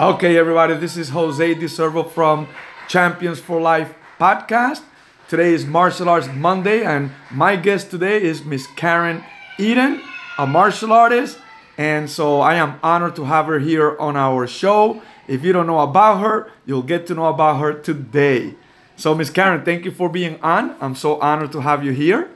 Okay, everybody, this is Jose DiServo from Champions for Life podcast. Today is Martial Arts Monday, and my guest today is Miss Karen Eden, a martial artist. And so I am honored to have her here on our show. If you don't know about her, you'll get to know about her today. So, Miss Karen, thank you for being on. I'm so honored to have you here.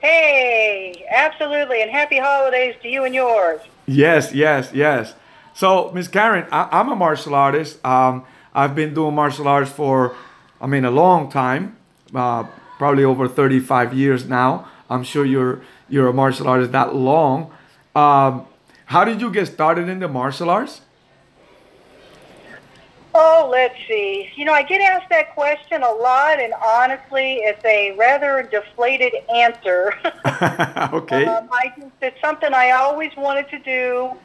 Hey, absolutely, and happy holidays to you and yours. Yes, yes, yes. So, Miss Karen, I, am a martial artist. Um, I've been doing martial arts for, I mean, a long time, uh, probably over 35 years now. I'm sure you're you're a martial artist that long. Um, how did you get started in the martial arts? Oh, let's see. You know, I get asked that question a lot, and honestly, it's a rather deflated answer. okay. Um, I, it's something I always wanted to do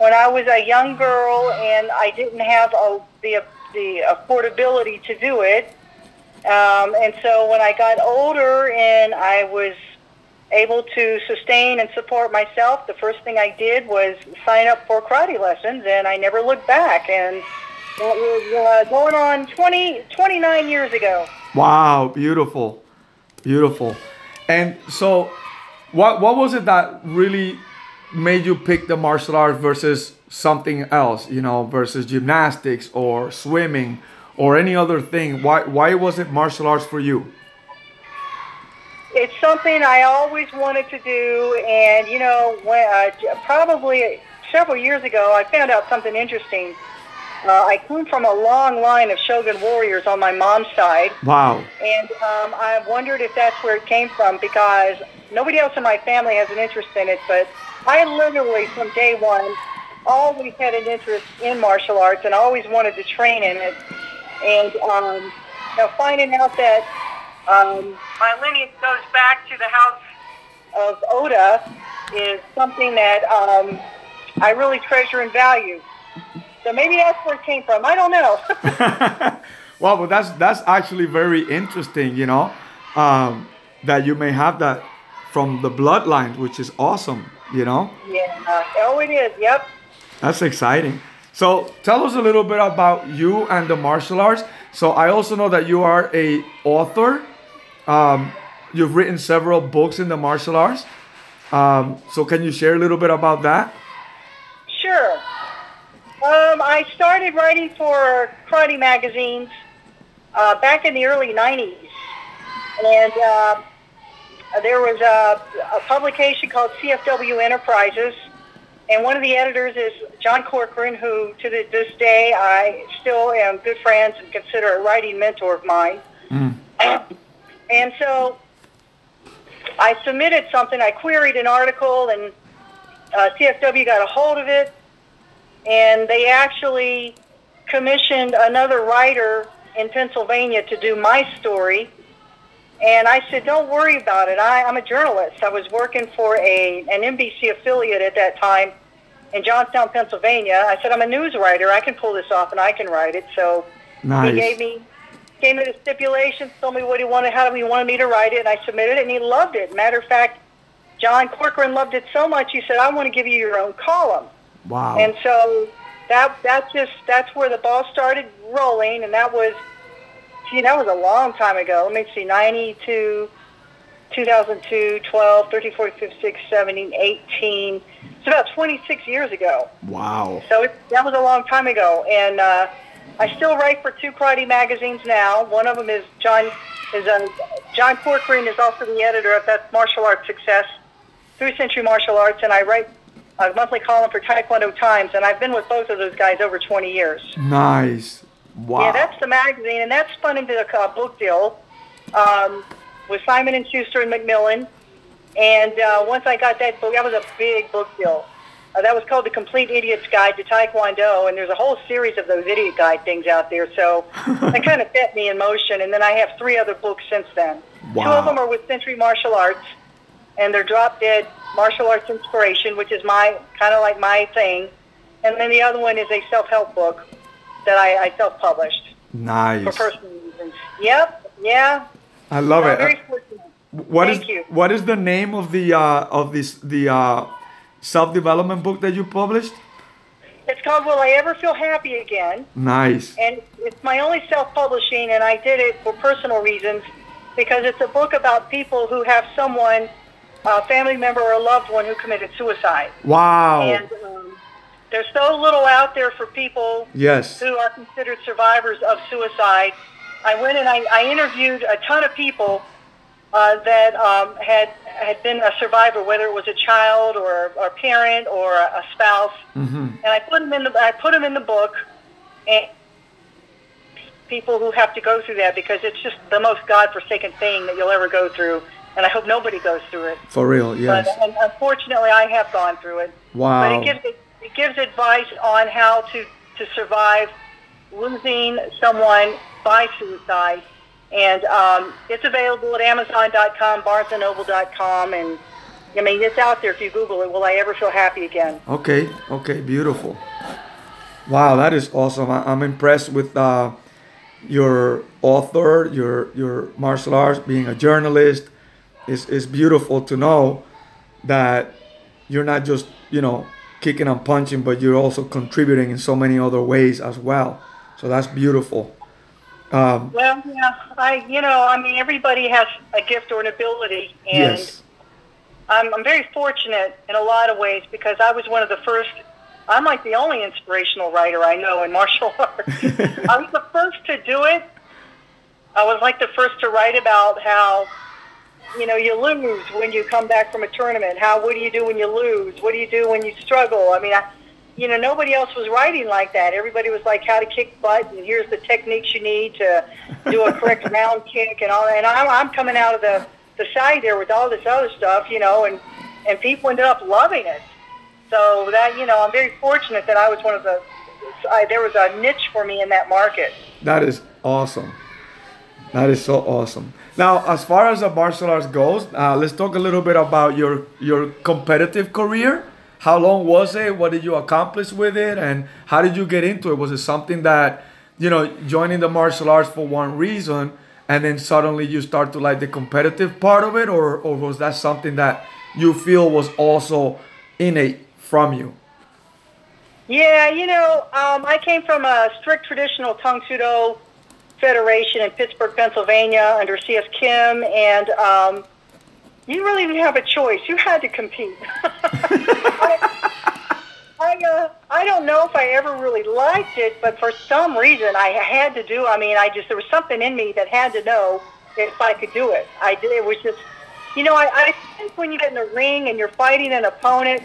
when I was a young girl and I didn't have a, the the affordability to do it. Um, and so when I got older and I was able to sustain and support myself, the first thing I did was sign up for karate lessons, and I never looked back. And that was uh, going on 20, 29 years ago. Wow, beautiful, beautiful. And so, what what was it that really made you pick the martial art versus something else, you know, versus gymnastics or swimming or any other thing? Why why was it martial arts for you? It's something I always wanted to do, and you know, when, uh, probably several years ago, I found out something interesting. Uh, I come from a long line of Shogun warriors on my mom's side. Wow. And um, I wondered if that's where it came from because nobody else in my family has an interest in it, but I literally, from day one, always had an interest in martial arts and always wanted to train in it. And um, know, finding out that um, my lineage goes back to the house of Oda is something that um, I really treasure and value. So maybe that's where it came from. I don't know. well, but that's that's actually very interesting. You know, um, that you may have that from the bloodline, which is awesome you know? Yeah. Oh, it is. Yep. That's exciting. So tell us a little bit about you and the martial arts. So I also know that you are a author. Um, you've written several books in the martial arts. Um, so can you share a little bit about that? I started writing for karate magazines uh, back in the early 90s. And uh, uh, there was a, a publication called CFW Enterprises, and one of the editors is John Corcoran, who to the, this day I still am good friends and consider a writing mentor of mine. Mm. And so I submitted something. I queried an article, and uh, CFW got a hold of it, and they actually commissioned another writer in Pennsylvania to do my story and I said, don't worry about it. I, I'm a journalist. I was working for a an NBC affiliate at that time in Johnstown, Pennsylvania. I said, I'm a news writer. I can pull this off and I can write it. So nice. he gave me gave me the stipulations, told me what he wanted, how he wanted me to write it, and I submitted it, and he loved it. Matter of fact, John Corcoran loved it so much, he said, I want to give you your own column. Wow. And so that that's just that's where the ball started rolling, and that was gee, that was a long time ago. Let me see, 92, 2002, 12, 13, 14, 15, 16, 17, 18. It's about 26 years ago. Wow. So it, that was a long time ago. And uh, I still write for two karate magazines now. One of them is John is um, John Corcoran is also the editor of that Martial Arts Success, Through Century Martial Arts, and I write a monthly column for Taekwondo Times, and I've been with both of those guys over 20 years. Nice. Wow. Yeah, that's the magazine, and that's spun into a uh, book deal um, with Simon and Schuster and Macmillan. And uh, once I got that book, that was a big book deal. Uh, that was called The Complete Idiot's Guide to Taekwondo, and there's a whole series of those idiot guide things out there. So that kind of set me in motion. And then I have three other books since then. Wow. Two of them are with Century Martial Arts, and they're drop dead martial arts inspiration, which is my kind of like my thing. And then the other one is a self-help book that I, I self-published. Nice. For personal reasons. Yep. Yeah. I love I'm it. Very fortunate. What Thank is, you. what is the name of the uh, of this the uh, self development book that you published? It's called Will I Ever Feel Happy Again? Nice. And it's my only self-publishing, and I did it for personal reasons because it's a book about people who have someone, a family member or a loved one who committed suicide. Wow. And um, there's so little out there for people yes. who are considered survivors of suicide. I went and I, I interviewed a ton of people uh, that um, had had been a survivor, whether it was a child or, or a parent or a spouse, hmm and I put them in the I put them in the book, and people who have to go through that because it's just the most godforsaken thing that you'll ever go through, and I hope nobody goes through it. For real, yes. But and unfortunately, I have gone through it. Wow. But it gives it, gives advice on how to to survive losing someone by suicide, and um, it's available at Amazon.com, BarnesandNoble.com, and I mean it's out there if you Google it. Will I ever feel happy again? Okay, okay, beautiful. Wow, that is awesome. I, I'm impressed with uh, your author, your your martial arts, being a journalist. It's, it's beautiful to know that you're not just, you know, kicking and punching, but you're also contributing in so many other ways as well. So that's beautiful. Um, Well, yeah, I you know I mean everybody has a gift or an ability, and yes. I'm, I'm very fortunate in a lot of ways because I was one of the first. I'm like the only inspirational writer I know in martial arts. I was the first to do it. I was like the first to write about how, you know, you lose when you come back from a tournament. How what do you do when you lose? What do you do when you struggle? I mean, I, you know, nobody else was writing like that. Everybody was like how to kick butt and here's the techniques you need to do a correct round kick and all that. And I'm, I'm coming out of the the side there with all this other stuff, you know, and and people ended up loving it. So that you know, I'm very fortunate that I was one of the. I, there was a niche for me in that market. That is awesome. That is so awesome. Now, as far as the martial arts goes, uh, let's talk a little bit about your your competitive career. How long was it? What did you accomplish with it? And how did you get into it? Was it something that, you know, joining the martial arts for one reason and then suddenly you start to like the competitive part of it? Or, or was that something that you feel was also innate from you? Yeah, you know, um, I came from a strict traditional Tang Soo Do Federation in Pittsburgh, Pennsylvania, under C.S. Kim, and um, you really didn't have a choice. You had to compete. I, I, uh, I don't know if I ever really liked it, but for some reason I had to do. I mean, I just there was something in me that had to know if I could do it. I did. It was just, you know, I, I think when you get in the ring and you're fighting an opponent,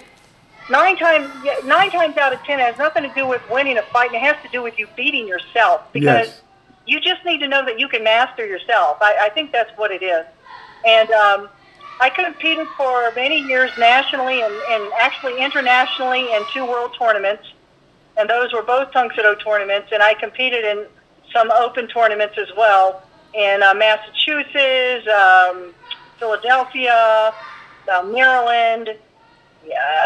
nine times nine times out of ten it has nothing to do with winning a fight, and it has to do with you beating yourself because Yes. You just need to know that you can master yourself. I, I think that's what it is, and. um I competed for many years nationally and, and actually internationally in two world tournaments, and those were both Tang Soo Do tournaments. And I competed in some open tournaments as well in uh, Massachusetts, um, Philadelphia, uh, Maryland,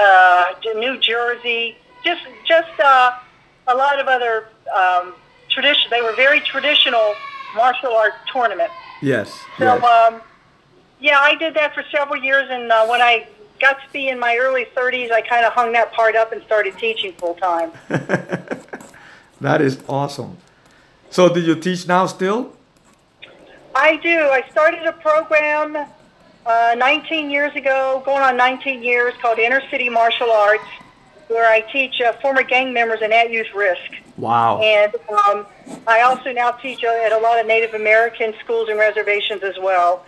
uh, New Jersey, just just uh, a lot of other um, tradition. They were very traditional martial art tournaments. Yes. So, yes. um, yeah, I did that for several years, and uh, when I got to be in my early 30s, I kind of hung that part up and started teaching full time. that is awesome. So, do you teach now still? I do. I started a program uh, 19 years ago, going on 19 years, called Inner City Martial Arts, where I teach uh, former gang members and at youth risk. Wow. And um, I also now teach at a lot of Native American schools and reservations as well.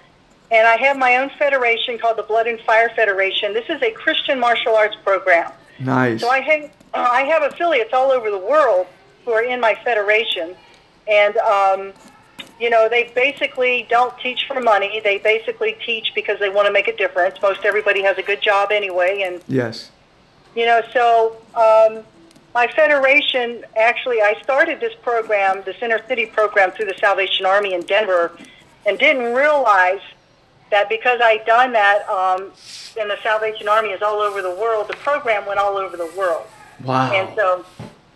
And I have my own federation called the Blood and Fire Federation. This is a Christian martial arts program. Nice. So I have uh, I have affiliates all over the world who are in my federation, and um, you know they basically don't teach for money. They basically teach because they want to make a difference. Most everybody has a good job anyway, and Yes. you know so. Um, my federation actually, I started this program, this inner city program, through the Salvation Army in Denver, and didn't realize that because I'd done that, um, and the Salvation Army is all over the world, the program went all over the world. Wow. And so,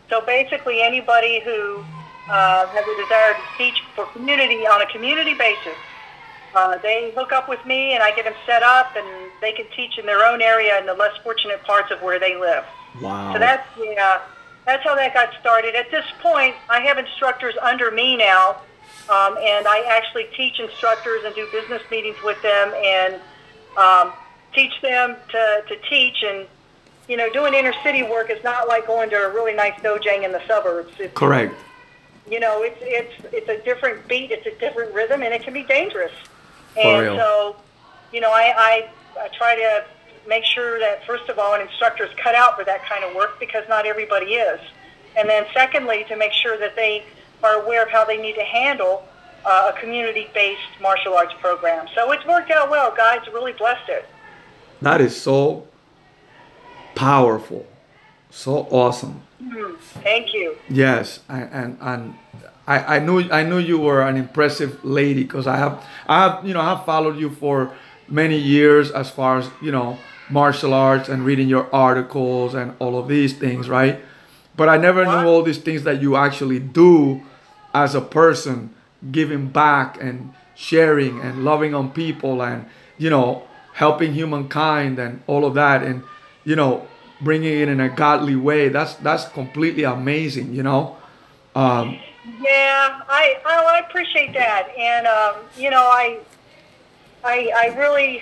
so basically, anybody who uh, has a desire to teach for community on a community basis, uh, they hook up with me, and I get them set up, and they can teach in their own area in the less fortunate parts of where they live. Wow. So that's uh, that's how that got started. At this point, I have instructors under me now, um, and I actually teach instructors and do business meetings with them and um, teach them to, to teach. And, you know, doing inner city work is not like going to a really nice dojang in the suburbs. It's, Correct. You know, it's, it's, it's a different beat, it's a different rhythm, and it can be dangerous. For and real. so, you know, I, I, I try to make sure that, first of all, an instructor is cut out for that kind of work because not everybody is. And then secondly, to make sure that they are aware of how they need to handle uh, a community-based martial arts program. So it's worked out well. Guys really blessed it. That is so powerful, so awesome. Thank you. Yes, and and, and I, I knew I knew you were an impressive lady because I have I have you know I have followed you for many years as far as you know martial arts and reading your articles and all of these things, right? But I never knew all these things that you actually do as a person, giving back and sharing and loving on people and you know helping humankind and all of that and you know bringing it in a godly way. That's that's completely amazing, you know. Um, Yeah, I oh, I appreciate that, and um, you know, I, I, I really,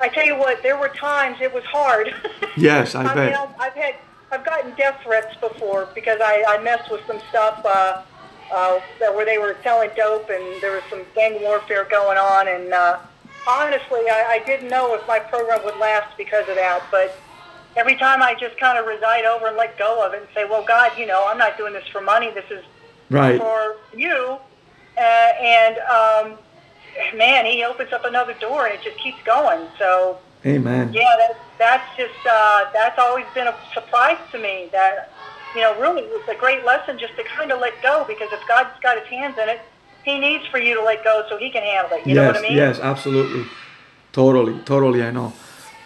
I tell you what, there were times it was hard. Yes, I mean, bet. I've, I've had, I've gotten death threats before because I, I messed with some stuff uh, uh, that where they were selling dope and there was some gang warfare going on, and uh, honestly, I, I didn't know if my program would last because of that, but. Every time I just kind of reside over and let go of it and say, well, God, you know, I'm not doing this for money. This is right. for you. Uh, and um, man, he opens up another door and it just keeps going. So Amen. yeah, that, that's just uh, that's always been a surprise to me. That you know, really it was a great lesson just to kind of let go because if God's got His hands in it, He needs for you to let go so He can handle it. You know what I mean? yes, absolutely. Totally, totally. I know.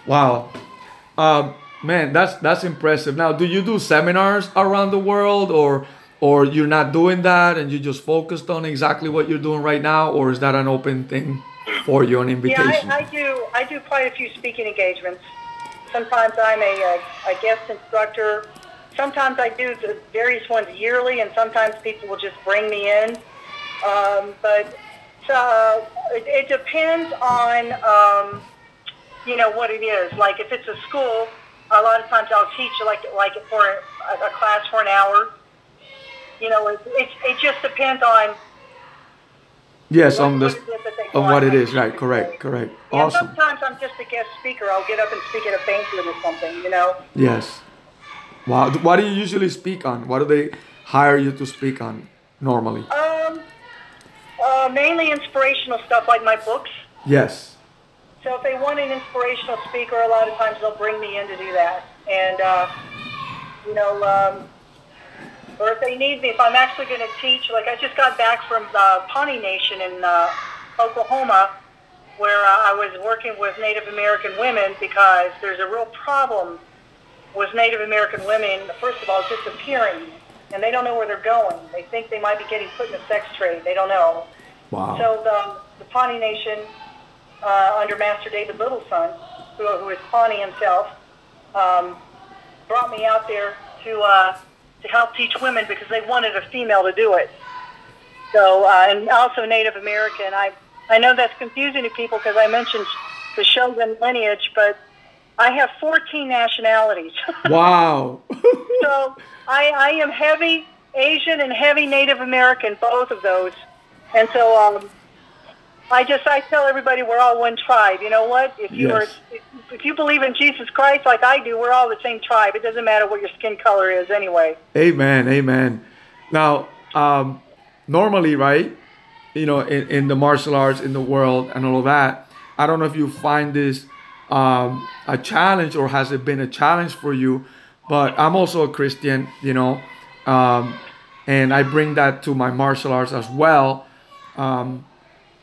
Wow. Um, man, that's that's impressive. Now, do you do seminars around the world, or or you're not doing that, and you're just focused on exactly what you're doing right now, or is that an open thing for you, an Yeah, invitation? I, I do. I do quite a few speaking engagements. Sometimes I'm a, a, a guest instructor. Sometimes I do the various ones yearly, and sometimes people will just bring me in. Um, but uh, it, it depends on um, you know what it is. Like if it's a school, a lot of times I'll teach like like for a, a class for an hour. You know, it, it, it just depends on yes, what- on this, it is on what it is. Right. Correct. Correct. Yeah, Awesome. sometimes I'm just a guest speaker. I'll get up and speak at a banquet or something, you know. Yes. Wow. What do you usually speak on? What do they hire you to speak on normally? Um, uh, mainly inspirational stuff like my books. Yes. So if they want an inspirational speaker, a lot of times they'll bring me in to do that. And, uh, you know, um, or if they need me, if I'm actually going to teach, like I just got back from uh, Pawnee Nation in uh, Oklahoma, where uh, I was working with Native American women because there's a real problem with Native American women, first of all, disappearing, and they don't know where they're going. They think they might be getting put in a sex trade. They don't know. Wow. So the, the Pawnee Nation, uh, under Master David Littleson, who, who is Pawnee himself, um, brought me out there to uh, to help teach women because they wanted a female to do it. So uh, and also Native American. I I know that's confusing to people because I mentioned the Shogun lineage, but I have 14 nationalities. wow. so I, I am heavy Asian and heavy Native American, both of those. And so um, I just I tell everybody we're all one tribe. You know what? If you are Yes. if, if you believe in Jesus Christ like I do, we're all the same tribe. It doesn't matter what your skin color is anyway. Amen. Amen. Now, um, normally, right? You know, in, in the martial arts in the world and all of that, I don't know if you find this um, a challenge or has it been a challenge for you, but I'm also a Christian, you know, um, and I bring that to my martial arts as well. Um,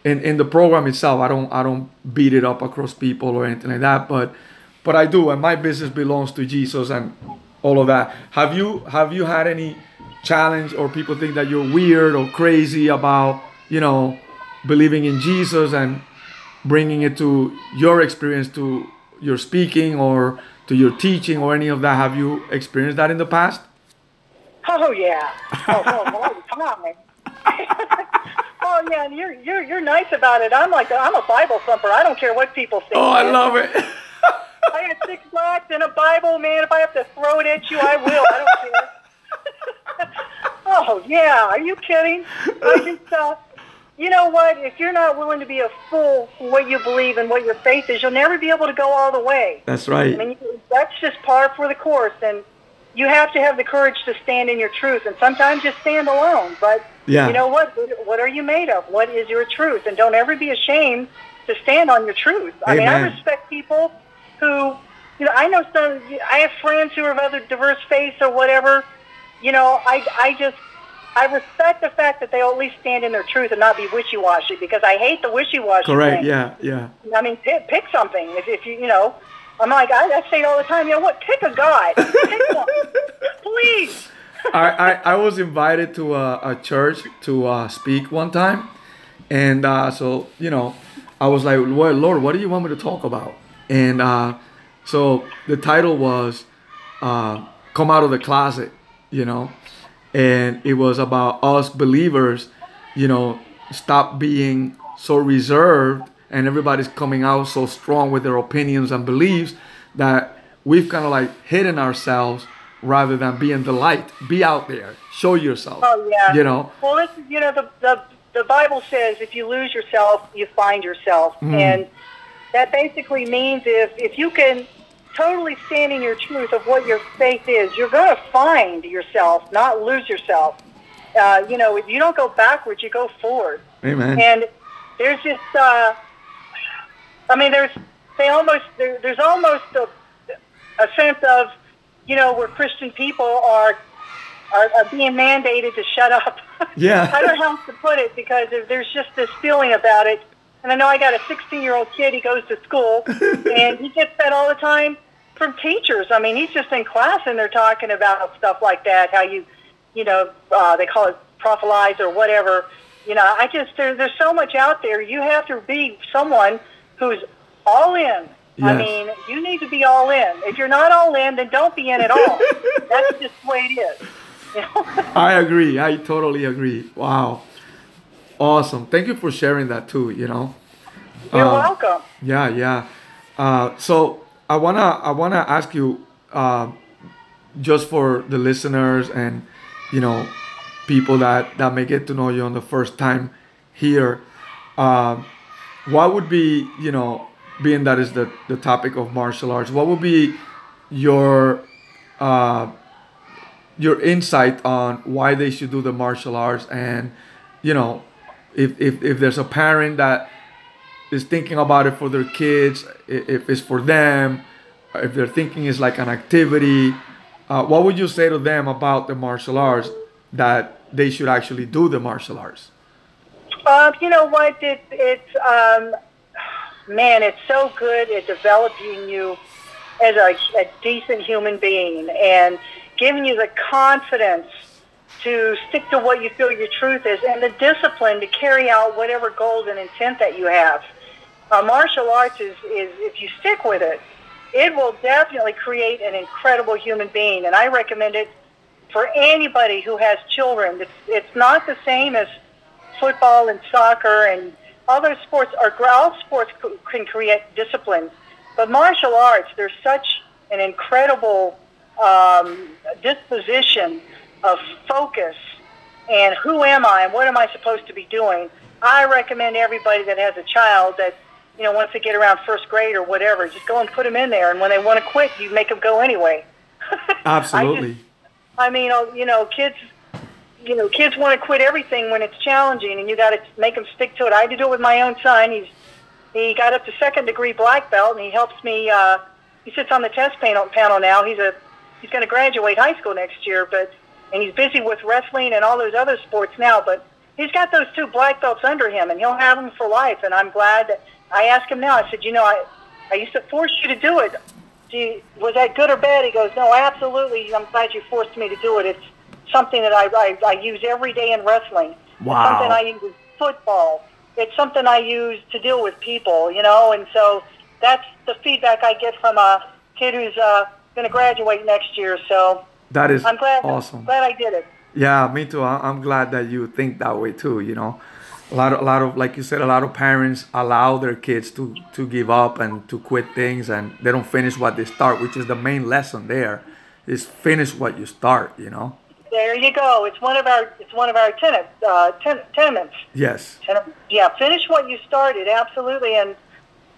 in, in the program itself, I don't I don't beat it up across people or anything like that, but but I do, and my business belongs to Jesus and all of that. Have you have you had any challenge or people think that you're weird or crazy about you know believing in Jesus and bringing it to your experience to your speaking or to your teaching or any of that? Have you experienced that in the past? Oh yeah. Oh, all the time. oh yeah, and you're you're you're nice about it. I'm like I'm a Bible thumper. I don't care what people think. Oh, I love it. I got six blacks and a Bible, man. If I have to throw it at you, I will. I don't care. oh yeah, are you kidding? I just, uh, you know what? If you're not willing to be a fool for what you believe and what your faith is, you'll never be able to go all the way. That's right. I mean, that's just par for the course, and you have to have the courage to stand in your truth. And sometimes you stand alone, but Yeah. you know what? What are you made of? What is your truth? And don't ever be ashamed to stand on your truth. I mean, I respect people who, you know, I know some. I have friends who are of other diverse faiths or whatever. You know, I I just. I respect the fact that they'll at least stand in their truth and not be wishy-washy because I hate the wishy-washy Correct. thing. Yeah. Yeah. I mean, pick, pick something. If, if you, you know, I'm like, I, I say it all the time. You know what? Pick a God. Pick one, please. I, I, I was invited to a, a church to uh, speak one time, and uh, so you know, I was like, "Lord, Lord, what do you want me to talk about?" And uh, so the title was uh, "Come Out of the Closet," you know, and it was about us believers, you know, stop being so reserved, and everybody's coming out so strong with their opinions and beliefs that we've kind of like hidden ourselves rather than being the light. Be out there, show yourself. Oh yeah. You know, Well, this is, you know, the the the Bible says if you lose yourself, you find yourself, and that basically means if if you can totally stand in your truth of what your faith is, you're going to find yourself, not lose yourself. Uh, you know, if you don't go backwards, you go forward. amen. and there's just uh, I mean there's they almost there, there's almost a, a sense of you know where Christian people are are, are being mandated to shut up. Yeah. I don't know how to put it because there- there's just this feeling about it. And I know I got a 16 year old kid. He goes to school, and he gets that all the time from teachers. I mean, he's just in class, and they're talking about stuff like that. How you, you know, uh, they call it prophelize or whatever. You know, I just there, there's so much out there. You have to be someone who's all in. I mean, you need to be all in. If you're not all in, then don't be in at all. That's just the way it is. You know? I agree. I totally agree. Wow. Awesome. Thank you for sharing that too, you know. You're Uh, welcome. Yeah, yeah. Uh, so I wanna I wanna ask you uh, just for the listeners and you know people that that may get to know you on the first time here. Uh, what would be you know being that is the the topic of martial arts? What would be your uh, your insight on why they should do the martial arts and you know if, if, if there's a parent that is thinking about it for their kids if it's for them if they're thinking it's like an activity uh, what would you say to them about the martial arts that they should actually do the martial arts Um, you know what? It, it's um, man, it's so good at developing you as a, a decent human being and giving you the confidence to stick to what you feel your truth is and the discipline to carry out whatever goals and intent that you have. Uh, martial arts is, is, if you stick with it, it will definitely create an incredible human being. And I recommend it for anybody who has children. It's, it's not the same as football and soccer and other sports are all sports can create discipline, but martial arts there's such an incredible um, disposition of focus and who am I and what am I supposed to be doing. I recommend everybody that has a child that you know wants to get around first grade or whatever, just go and put them in there, and when they want to quit, you make them go anyway. I just- absolutely I mean, uh, you know, kids, you know, kids want to quit everything when it's challenging, and you got to make them stick to it. I had to do it with my own son. He's he got up to second degree black belt, and he helps me. Uh, he sits on the test panel, panel now. He's a he's going to graduate high school next year, but and he's busy with wrestling and all those other sports now. But he's got those two black belts under him, and he'll have them for life. And I'm glad that I asked him now. I said, you know, I I used to force you to do it. Do you, was that good or bad? He goes, no, absolutely. I'm glad you forced me to do it. It's something that I, I, I use every day in wrestling. Wow. It's something I use in football. It's something I use to deal with people, you know, and so that's the feedback I get from a kid who's uh, going to graduate next year. So That is I'm glad. awesome. Glad I did it. Yeah, me too. I'm glad that you think that way too. You know, a lot of, a lot of, like you said, a lot of parents allow their kids to to give up and to quit things, and they don't finish what they start, which is the main lesson. There is finish what you start. You know. There you go. It's one of our it's one of our tenet, uh, ten, tenements. Yes. Ten- yeah, finish what you started. Absolutely, and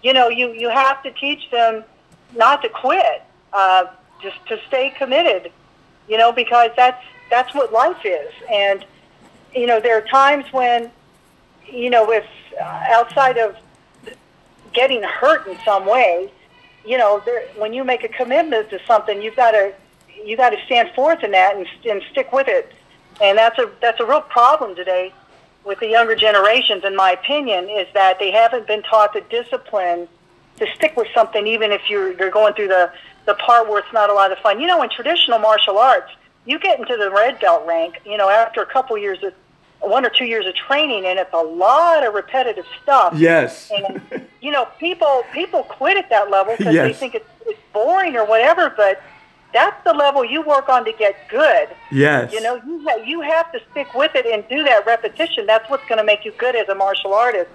you know you you have to teach them not to quit, uh, just to stay committed. You know because that's that's what life is, and you know there are times when you know if uh, outside of getting hurt in some way, you know there, when you make a commitment to something, you've got to you got to stand forth in that and, and stick with it. And that's a that's a real problem today with the younger generations, in my opinion, is that they haven't been taught the discipline to stick with something, even if you're you're going through the the part where it's not a lot of fun. You know, in traditional martial arts, you get into the red belt rank, you know, after a couple years of one or two years of training, and it's a lot of repetitive stuff. Yes. And you know, people people quit at that level because they think it's, it's boring or whatever. But that's the level you work on to get good. yes. You know, you ha- you have to stick with it and do that repetition. That's what's going to make you good as a martial artist.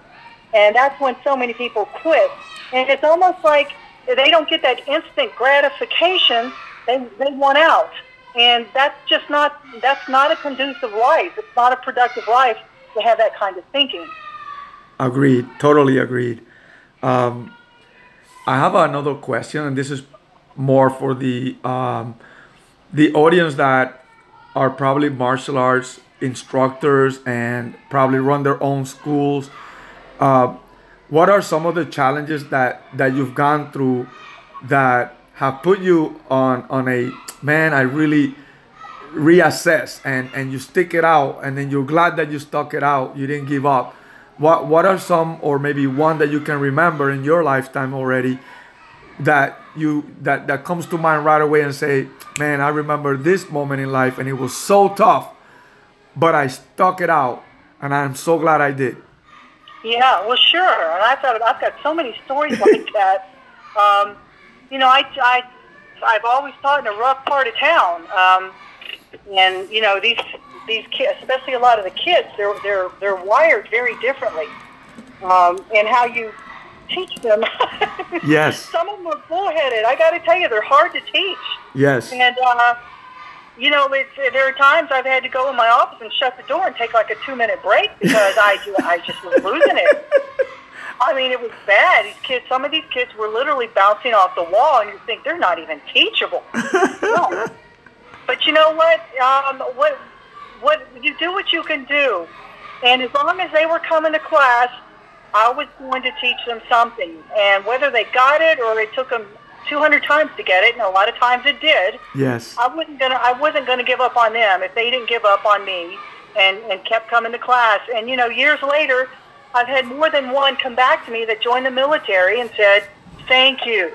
And that's when so many people quit. And it's almost like they don't get that instant gratification. They they want out, and that's just not that's not a conducive life. It's not a productive life to have that kind of thinking. Agreed. Totally agreed. Um, I have another question, and this is more for the um, the audience that are probably martial arts instructors and probably run their own schools. Uh, what are some of the challenges that that you've gone through that have put you on on a man? I really reassess and and you stick it out and then you're glad that you stuck it out you didn't give up what what are some or maybe one that you can remember in your lifetime already that you that that comes to mind right away and say man i remember this moment in life and it was so tough but i stuck it out and i'm so glad i did Yeah, well, sure. And I've got I've got so many stories like that. Um, you know, I, I I've always taught in a rough part of town, um, and you know these these kids, especially a lot of the kids, they're they're they're wired very differently, um, and how you teach them. Yes. Some of them are bullheaded. I got to tell you, they're hard to teach. yes And uh, you know, it's, there are times I've had to go in my office and shut the door and take like a two minute break because I I just was losing it. I mean, it was bad. These kids, some of these kids were literally bouncing off the wall, and you think they're not even teachable. No. But you know what? Um, what what you do what you can do, and as long as they were coming to class, I was going to teach them something. And whether they got it or it took them 200 times to get it, and a lot of times it did. yes I wasn't gonna I wasn't gonna give up on them if they didn't give up on me and and kept coming to class. And you know, years later, I've had more than one come back to me that joined the military and said, "Thank you,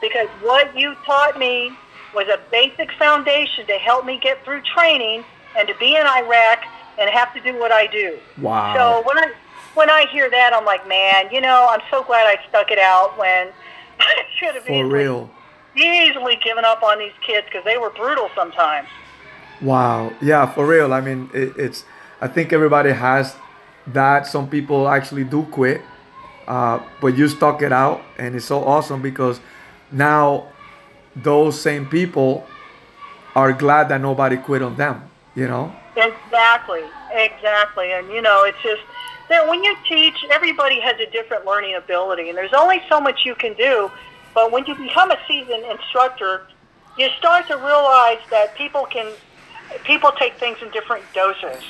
because what you taught me was a basic foundation to help me get through training and to be in Iraq and have to do what I do." wow So when I when I hear that, I'm like, man, you know, I'm so glad I stuck it out when I should have been for easily, real easily given up on these kids because they were brutal sometimes. Wow. Yeah, for real. I mean, it, it's. I think everybody has that. Some people actually do quit, uh, but you stuck it out, and it's so awesome because now those same people are glad that nobody quit on them. You know. Exactly, exactly. And you know, it's just that when you teach, everybody has a different learning ability, and there's only so much you can do. But when you become a seasoned instructor, you start to realize that people can people take things in different doses.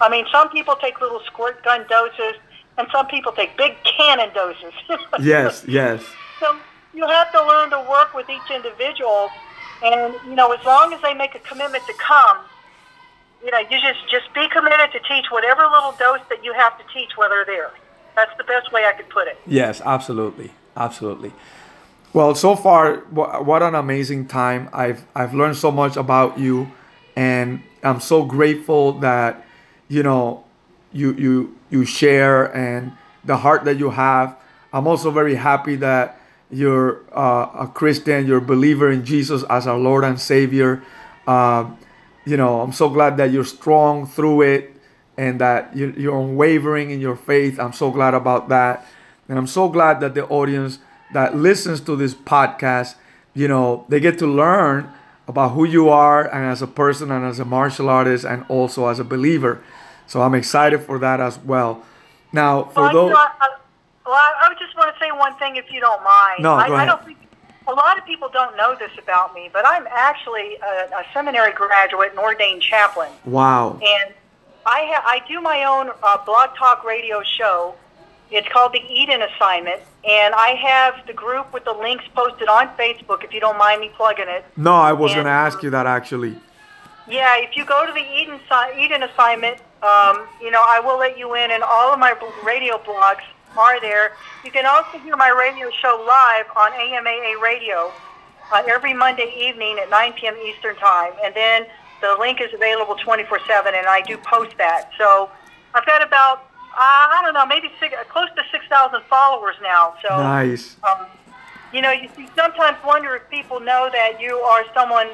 I mean, some people take little squirt gun doses, and some people take big cannon doses. Yes. Yes. So you have to learn to work with each individual, and you know, as long as they make a commitment to come, you know, you just just be committed to teach whatever little dose that you have to teach while they're there. That's the best way I could put it. Yes, absolutely, absolutely. Well, so far, what an amazing time! I've I've learned so much about you, and I'm so grateful that you know you you you share and the heart that you have. I'm also very happy that you're uh, a Christian, you're a believer in Jesus as our Lord and Savior. Um, you know, I'm so glad that you're strong through it and that you- you're unwavering in your faith. I'm so glad about that. And I'm so glad that the audience that listens to this podcast, you know, they get to learn about who you are and as a person and as a martial artist and also as a believer. So I'm excited for that as well. Now, for Well, I, those, thought- uh, well, I, I just want to say one thing, if you don't mind. No, I, go I ahead. don't think a lot of people don't know this about me, but I'm actually a, a seminary graduate and ordained chaplain, wow. and I ha- I do my own uh, blog talk radio show. It's called the Eden Assignment, and I have the group with the links posted on Facebook. If you don't mind me plugging it. No, I was going to ask you that actually. Yeah, if you go to the Eden Eden assignment, um, you know I will let you in, and all of my radio blogs are there. You can also hear my radio show live on AMAA Radio uh, every Monday evening at 9 p.m. Eastern Time, and then the link is available 24/7, and I do post that. So I've got about uh, I don't know, maybe six, close to 6,000 followers now. So Nice. um, you know, you, you sometimes wonder if people know that you are someone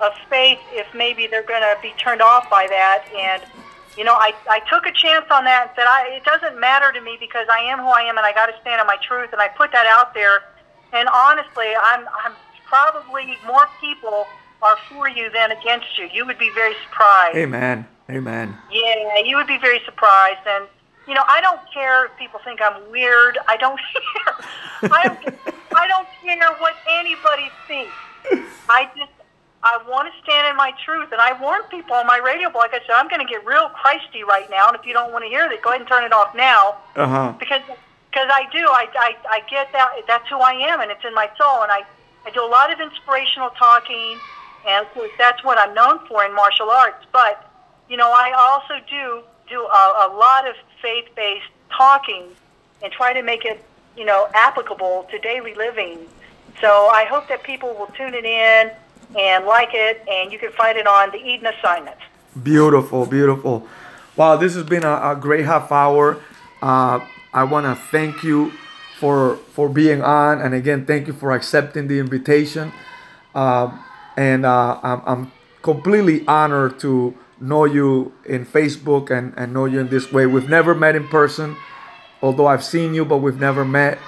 of faith, if maybe they're going to be turned off by that. And, you know, I, I took a chance on that and said, I, it doesn't matter to me because I am who I am and I got to stand on my truth. And I put that out there. And honestly, I'm, I'm probably more people are for you than against you. You would be very surprised. Amen. Amen. Yeah, you would be very surprised. And, you know, I don't care if people think I'm weird. I don't care. I don't, I don't care what anybody thinks. I just, I want to stand in my truth. And I warn people on my radio blog, I said, I'm going to get real Christy right now. And if you don't want to hear that, go ahead and turn it off now. Uh huh. Because because I do. I, I, I get that. That's who I am, and it's in my soul. And I, I do a lot of inspirational talking. And that's what I'm known for in martial arts. But, you know, I also do do a, a lot of faith-based talking and try to make it, you know, applicable to daily living. So I hope that people will tune it in and like it, and you can find it on the Eden Assignment. Beautiful, beautiful. Wow, this has been a, a great half hour. Uh, I want to thank you for for being on, and again, thank you for accepting the invitation. Um, and uh, I'm, I'm completely honored to know you in Facebook and, and know you in this way. We've never met in person, although I've seen you, but we've never met.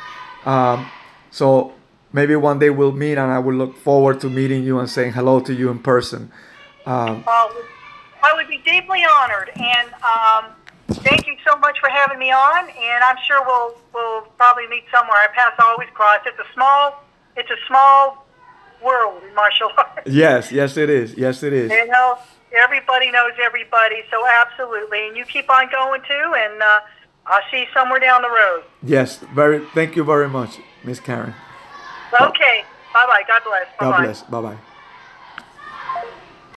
Um, so maybe one day we'll meet, and I will look forward to meeting you and saying hello to you in person. Um, Uh, I would be deeply honored, and um, thank you so much for having me on. And I'm sure we'll we'll probably meet somewhere. Our paths always cross. It's a small it's a small world in martial arts. yes, yes, it is. Yes, it is. You know, everybody knows everybody, so absolutely. And you keep on going too, and uh, I'll see you somewhere down the road. Yes, very. Thank you very much, Miss Karen. Okay. Bye bye. God bless. Bye God bless. Bye bye.